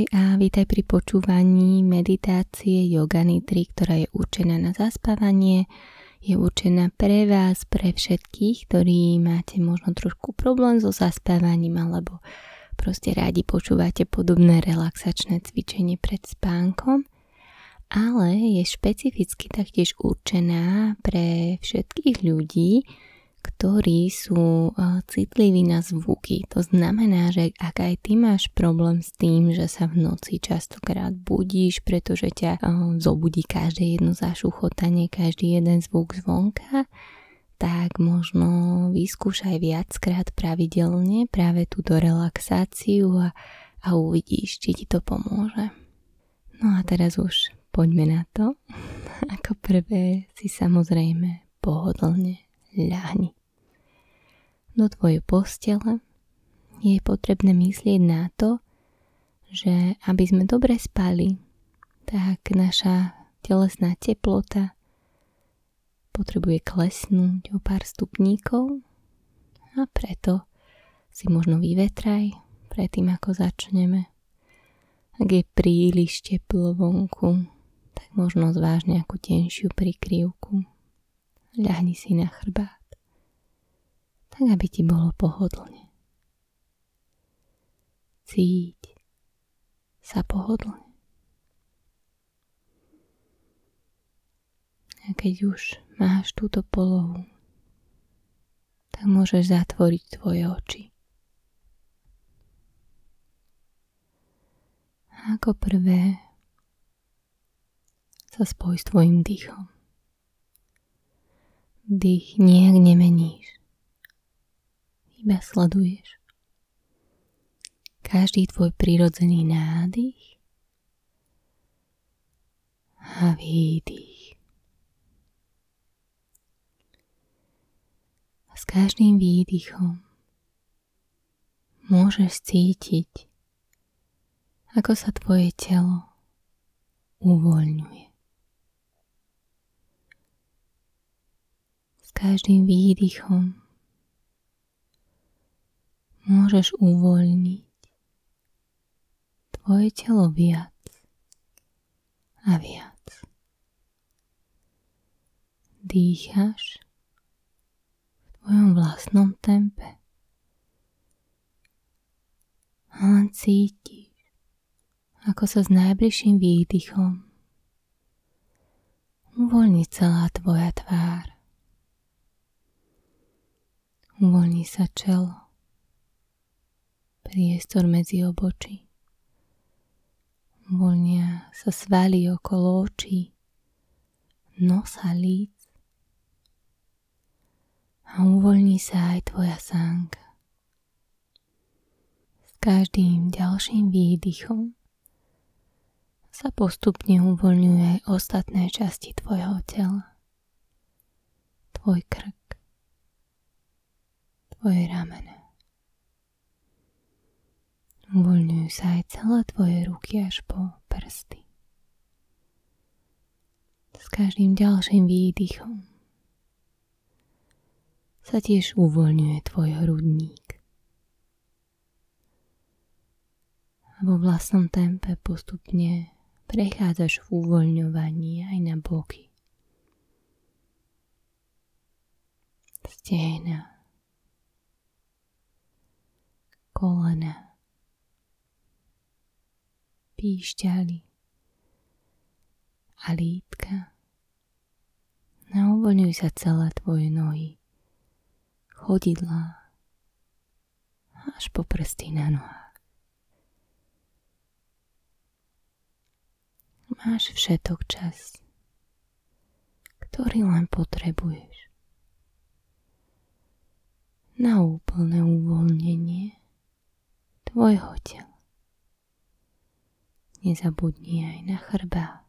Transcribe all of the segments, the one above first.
Ahoj a vítaj pri počúvaní meditácie Yoga Nidri, ktorá je určená na zaspávanie. Je určená pre vás, pre všetkých, ktorí máte možno trošku problém so zaspávaním alebo proste rádi počúvate podobné relaxačné cvičenie pred spánkom ale je špecificky taktiež určená pre všetkých ľudí, ktorí sú citliví na zvuky. To znamená, že ak aj ty máš problém s tým, že sa v noci častokrát budíš, pretože ťa zobudí každé jedno zašuchotanie, každý jeden zvuk zvonka, tak možno vyskúšaj viackrát pravidelne práve túto relaxáciu a, a uvidíš, či ti to pomôže. No a teraz už poďme na to. Ako prvé si samozrejme pohodlne ľahni. Do tvojej postele je potrebné myslieť na to, že aby sme dobre spali, tak naša telesná teplota potrebuje klesnúť o pár stupníkov a preto si možno vyvetraj predtým, ako začneme. Ak je príliš teplo vonku, tak možno zváž nejakú tenšiu prikryvku ľahni si na chrbát, tak aby ti bolo pohodlne. Cíť sa pohodlne. A keď už máš túto polohu, tak môžeš zatvoriť tvoje oči. A ako prvé sa spoj s tvojim dýchom dých nejak nemeníš. Iba sleduješ. Každý tvoj prirodzený nádych a výdych. A s každým výdychom môžeš cítiť, ako sa tvoje telo uvoľňuje. Každým výdychom môžeš uvoľniť tvoje telo viac a viac. Dýchaš v tvojom vlastnom tempe a len cítiš, ako sa s najbližším výdychom uvoľní celá tvoja tvár. Uvoľní sa čelo, priestor medzi obočí. Uvoľnia sa svaly okolo očí, nosa líc a uvoľní sa aj tvoja sánka. S každým ďalším výdychom sa postupne uvoľňuje aj ostatné časti tvojho tela. Tvoj krk, tvoje ramene. Uvoľňujú sa aj celé tvoje ruky až po prsty. S každým ďalším výdychom sa tiež uvoľňuje tvoj hrudník. A vo vlastnom tempe postupne prechádzaš v uvoľňovaní aj na boky. Stehna, kolena, píšťaly a lítka. Nauvoľňuj sa celé tvoje nohy, chodidlá až po prsty na nohách. Máš všetok čas, ktorý len potrebuješ na úplné uvoľnenie tvojho tela. Nezabudni aj na chrbát,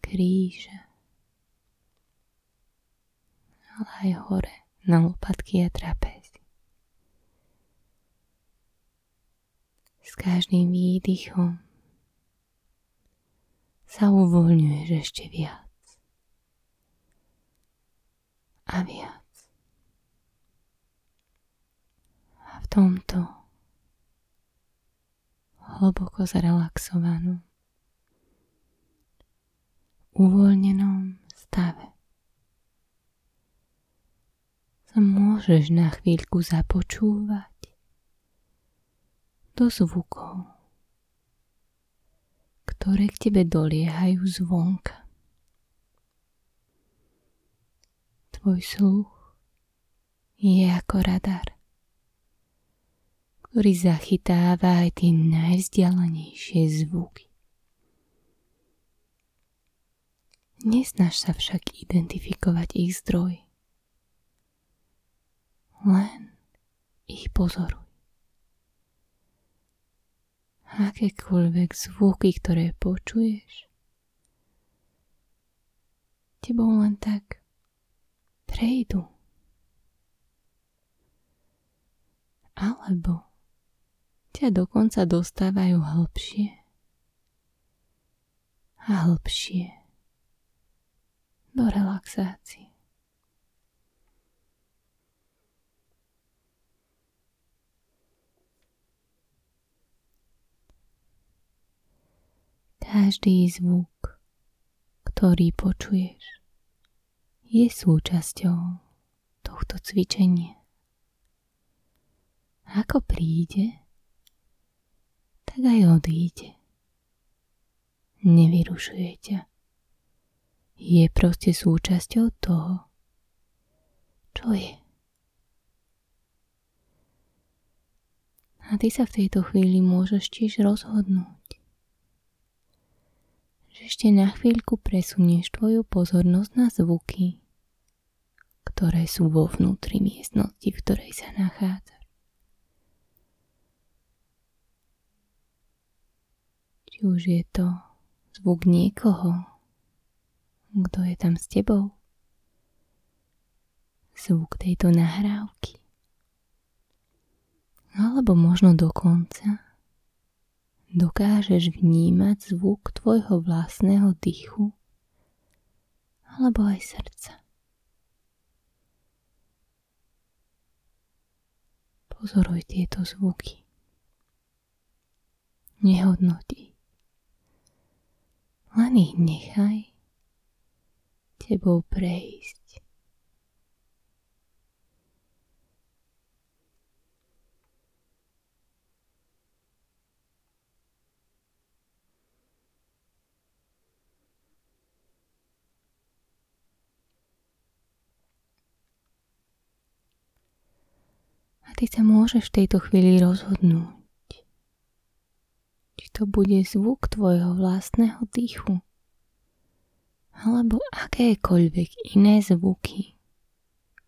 kríže, ale aj hore na lopatky a trapézy. S každým výdychom sa uvoľňuješ ešte viac a viac. Tomto hlboko zrelaxovanú, uvoľnenom stave. Sa môžeš na chvíľku započúvať do zvukov, ktoré k tebe doliehajú zvonka. Tvoj sluch je ako radar, ktorý zachytáva aj tie najvzdialenejšie zvuky. Nesnaž sa však identifikovať ich zdroj. Len ich pozoruj. Akékoľvek zvuky, ktoré počuješ, tebou len tak prejdu. alebo ťa dokonca dostávajú hlbšie a hlbšie do relaxácie. Každý zvuk, ktorý počuješ, je súčasťou tohto cvičenia ako príde, tak aj odíde. Nevyrušuje ťa. Je proste súčasťou toho, čo je. A ty sa v tejto chvíli môžeš tiež rozhodnúť, že ešte na chvíľku presunieš tvoju pozornosť na zvuky, ktoré sú vo vnútri miestnosti, v ktorej sa nachádza. Či už je to zvuk niekoho, kto je tam s tebou, zvuk tejto nahrávky, alebo možno dokonca dokážeš vnímať zvuk tvojho vlastného dychu alebo aj srdca. Pozoruj tieto zvuky. Nehodnotí len ich nechaj tebou prejsť. A ty sa môžeš v tejto chvíli rozhodnúť, to bude zvuk tvojho vlastného dýchu alebo akékoľvek iné zvuky,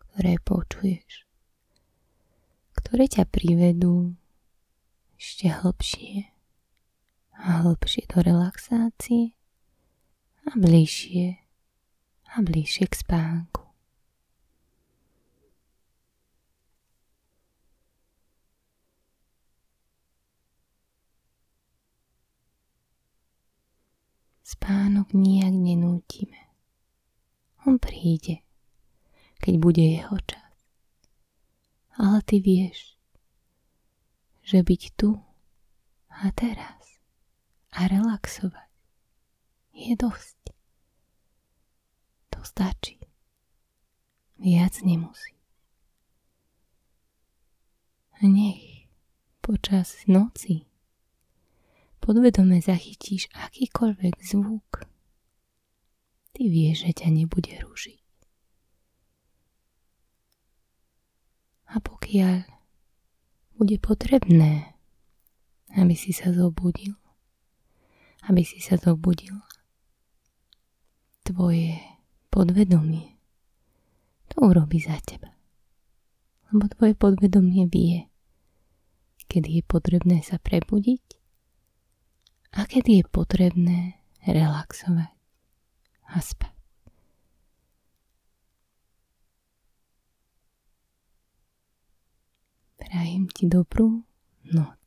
ktoré počuješ, ktoré ťa privedú ešte hlbšie a hlbšie do relaxácie a bližšie a bližšie k spánku. Spánok nijak nenútime. On príde, keď bude jeho čas. Ale ty vieš, že byť tu a teraz a relaxovať je dosť. To stačí. Viac nemusí. Nech počas noci podvedome zachytíš akýkoľvek zvuk, ty vieš, že ťa nebude rušiť. A pokiaľ bude potrebné, aby si sa zobudil, aby si sa zobudil, tvoje podvedomie to urobí za teba. Lebo tvoje podvedomie vie, kedy je potrebné sa prebudiť a kedy je potrebné relaxovať a spať. Prajem ti dobrú noc.